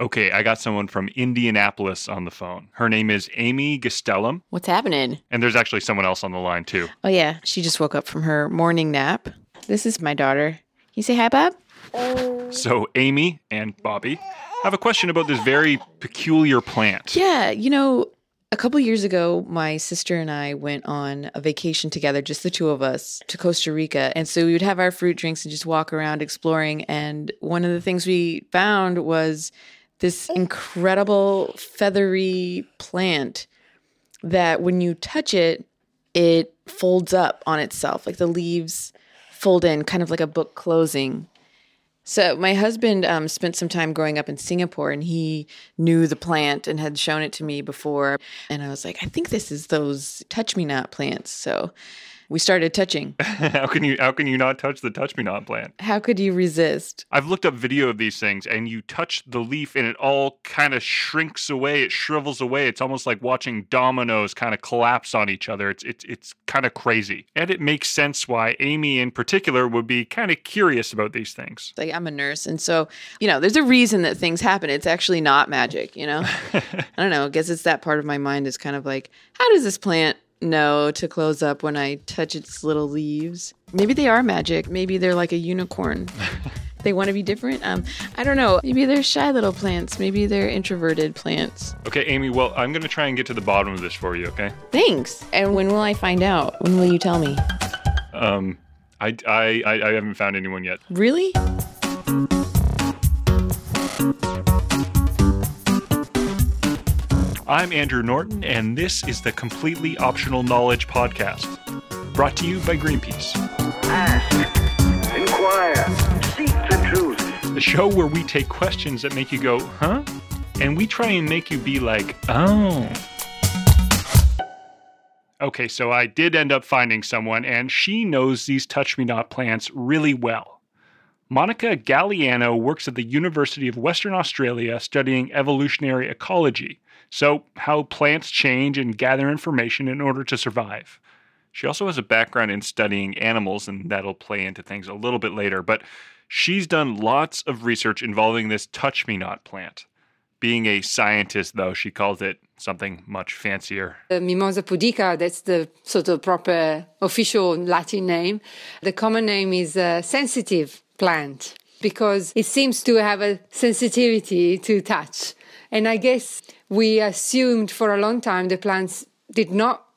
Okay, I got someone from Indianapolis on the phone. Her name is Amy Gastelum, What's happening? and there's actually someone else on the line too. Oh, yeah. She just woke up from her morning nap. This is my daughter. You say hi, Bob? So, Amy and Bobby have a question about this very peculiar plant. Yeah. You know, a couple years ago, my sister and I went on a vacation together, just the two of us, to Costa Rica. And so we would have our fruit drinks and just walk around exploring. And one of the things we found was this incredible feathery plant that when you touch it, it folds up on itself, like the leaves fold in, kind of like a book closing. So my husband um, spent some time growing up in Singapore, and he knew the plant and had shown it to me before. And I was like, I think this is those touch me not plants. So we started touching. how can you how can you not touch the touch me not plant? How could you resist? I've looked up video of these things and you touch the leaf and it all kind of shrinks away, it shrivels away. It's almost like watching dominoes kind of collapse on each other. It's it's it's kind of crazy. And it makes sense why Amy in particular would be kind of curious about these things. Like I'm a nurse, and so you know, there's a reason that things happen. It's actually not magic. You know, I don't know. I guess it's that part of my mind is kind of like, how does this plant know to close up when I touch its little leaves? Maybe they are magic. Maybe they're like a unicorn. they want to be different. Um, I don't know. Maybe they're shy little plants. Maybe they're introverted plants. Okay, Amy, well, I'm going to try and get to the bottom of this for you, okay? Thanks. And when will I find out? When will you tell me? Um I I I I haven't found anyone yet. Really? I'm Andrew Norton, and this is the Completely Optional Knowledge Podcast, brought to you by Greenpeace, Ask, inquire, seek the truth. the show where we take questions that make you go, huh? And we try and make you be like, oh. Okay, so I did end up finding someone, and she knows these touch me not plants really well. Monica Gagliano works at the University of Western Australia studying evolutionary ecology, so how plants change and gather information in order to survive. She also has a background in studying animals, and that'll play into things a little bit later, but she's done lots of research involving this touch me not plant. Being a scientist, though, she calls it something much fancier. The Mimosa pudica, that's the sort of proper official Latin name. The common name is a sensitive plant because it seems to have a sensitivity to touch. And I guess we assumed for a long time the plants did not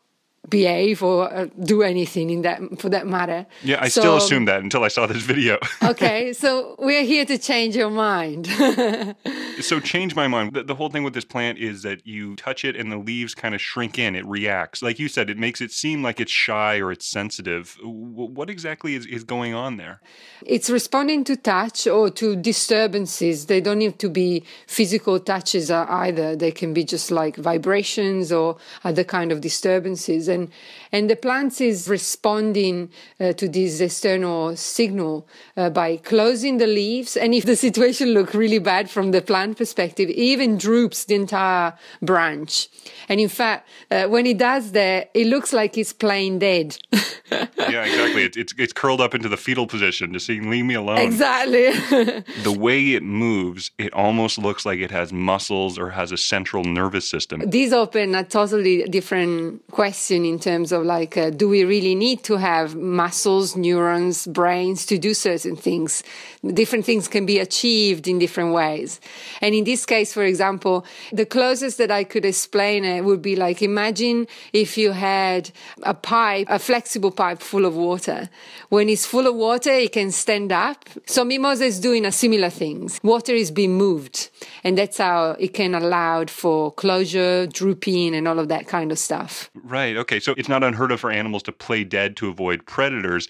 behave or uh, do anything in that for that matter. Yeah, I So- still assumed that until I saw this video. okay, so we're here to change your mind. so change my mind. The, the whole thing with this plant is that you touch it and the leaves kind of shrink in. It reacts. Like you said, it makes it seem like it's shy or it's sensitive. W- what exactly is, is going on there? It's responding to touch or to disturbances. They don't need to be physical touches uh, either. They can be just like vibrations or other kind of disturbances. And and the plant is responding uh, to this external signal uh, by closing the leaves. And if the situation look really bad from the plant perspective, it even droops the entire branch. And in fact, uh, when it does that, it looks like it's plain dead. yeah, exactly. It's, it's it's curled up into the fetal position, just saying, "Leave me alone." exactly. The way it moves, it almost looks like it has muscles or has a central nervous system. These open a totally different question in terms of like, uh, do we really need to have muscles, neurons, brains to do certain things? Different things can be achieved in different ways. And in this case, for example, the closest that I could explain it would be like, imagine if you had a pipe, a flexible pipe full of water. When it's full of water, it can stand up. So Mimosa is doing a similar things. Water is being moved. And that's how it can allow for closure, drooping, and all of that kind of stuff. Right. Okay. So it's not unheard of for animals to play dead to avoid predators.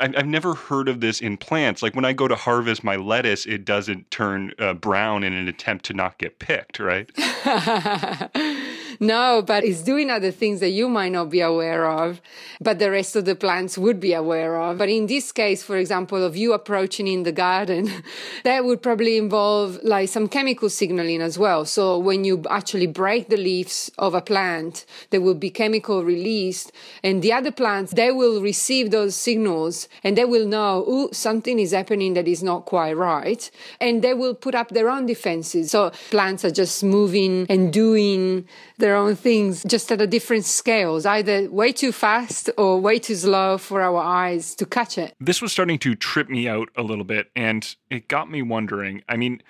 I- I've never heard of this in plants. Like when I go to harvest my lettuce, it doesn't turn uh, brown in an attempt to not get picked, right? no, but it's doing other things that you might not be aware of, but the rest of the plants would be aware of. But in this case, for example, of you approaching in the garden, that would probably involve like some chemical signaling as well. So when you actually break the leaves of a plant, there will be chemical released and the other plants, they will receive those signals and they will know, oh, something is happening that is not quite right. And they will put up their own defenses. So plants are just moving and doing their own things just at a different scales, either way too fast or way too slow for our eyes to catch it. This was starting to trip me out a little bit, and it got me wondering. I mean,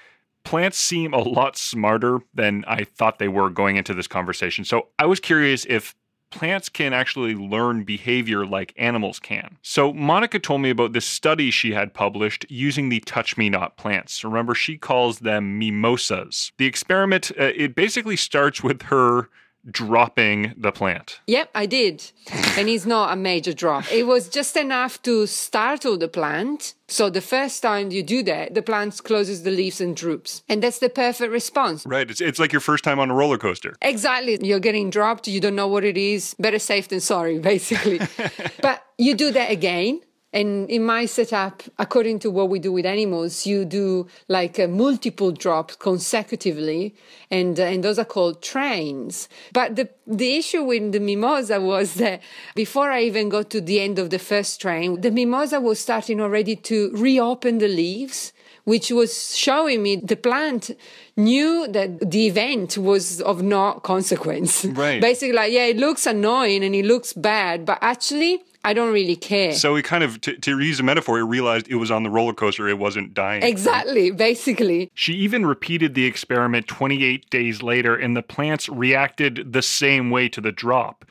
plants seem a lot smarter than I thought they were going into this conversation. So I was curious if plants can actually learn behavior like animals can. So, Monica told me about this study she had published using the touch me not plants. Remember, she calls them mimosas. The experiment, uh, it basically starts with her dropping the plant. Yep, I did. and it's not a major drop. It was just enough to startle the plant. So the first time you do that, the plant closes the leaves and droops. And that's the perfect response. Right. It's, it's like your first time on a roller coaster. Exactly. You're getting dropped. You don't know what it is. Better safe than sorry, basically. but you do that again and in my setup, according to what we do with animals, you do like a multiple drops consecutively, and uh, and those are called trains. But the the issue with the mimosa was that before I even got to the end of the first train, the mimosa was starting already to reopen the leaves which was showing me the plant knew that the event was of no consequence. Right. Basically, like, yeah, it looks annoying and it looks bad, but actually, I don't really care. So he kind of, to, to use a metaphor, he realized it was on the roller coaster, it wasn't dying. Exactly, basically. She even repeated the experiment 28 days later, and the plants reacted the same way to the drop.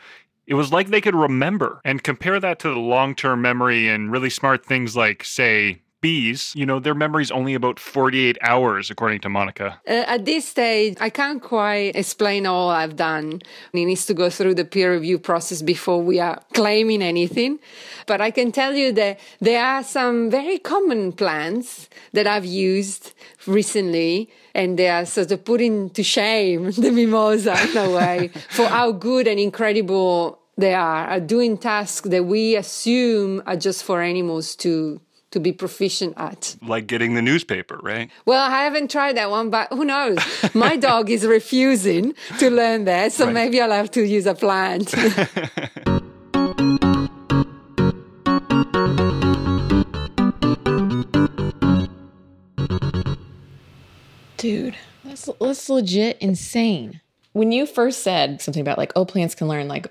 It was like they could remember. And compare that to the long term memory and really smart things like, say, bees, you know, their memory's only about 48 hours, according to Monica. Uh, at this stage, I can't quite explain all I've done. It needs to go through the peer review process before we are claiming anything. But I can tell you that there are some very common plants that I've used recently and they are sort of putting to shame the mimosa in a way for how good and incredible they are, are doing tasks that we assume are just for animals to to be proficient at. Like getting the newspaper, right? Well, I haven't tried that one, but who knows? My dog is refusing to learn that, so Right. maybe I'll have to use a plant. Dude, that's that's legit insane. When you first said something about like, oh, plants can learn, like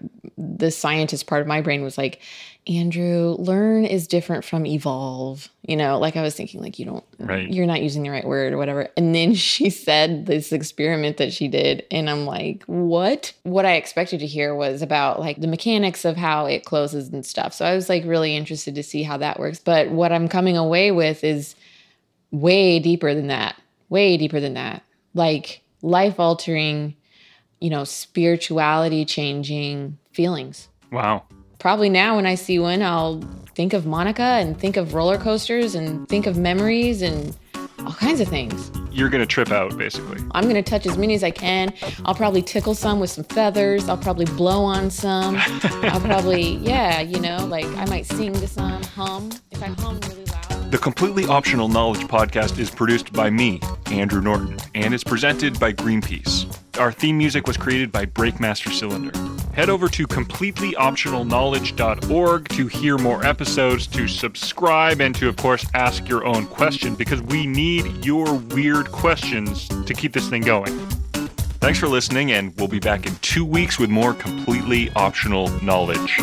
the scientist part of my brain was like, Andrew, learn is different from evolve. You know, like I was thinking, like, you don't, Right. you're not using the right word or whatever. And then she said this experiment that she did. And I'm like, what? What I expected to hear was about like the mechanics of how it closes and stuff. So I was like really interested to see how that works. But what I'm coming away with is way deeper than that, way deeper than that. Like life altering, you know, spirituality changing feelings. Wow. Probably now when I see one, I'll think of Monica and think of roller coasters and think of memories and all kinds of things. You're going to trip out, basically. I'm going to touch as many as I can. I'll probably tickle some with some feathers. I'll probably blow on some. I'll probably, yeah, you know, like I might sing to some, hum. If I hum really loud. The Completely Optional Knowledge podcast is produced by me, Andrew Norton, and is presented by Greenpeace. Our theme music was created by Breakmaster Cylinder. Head over to completelyoptionalknowledge.org to hear more episodes, to subscribe, and to, of course, ask your own question because we need your weird questions to keep this thing going. Thanks for listening, and we'll be back in two weeks with more completely optional knowledge.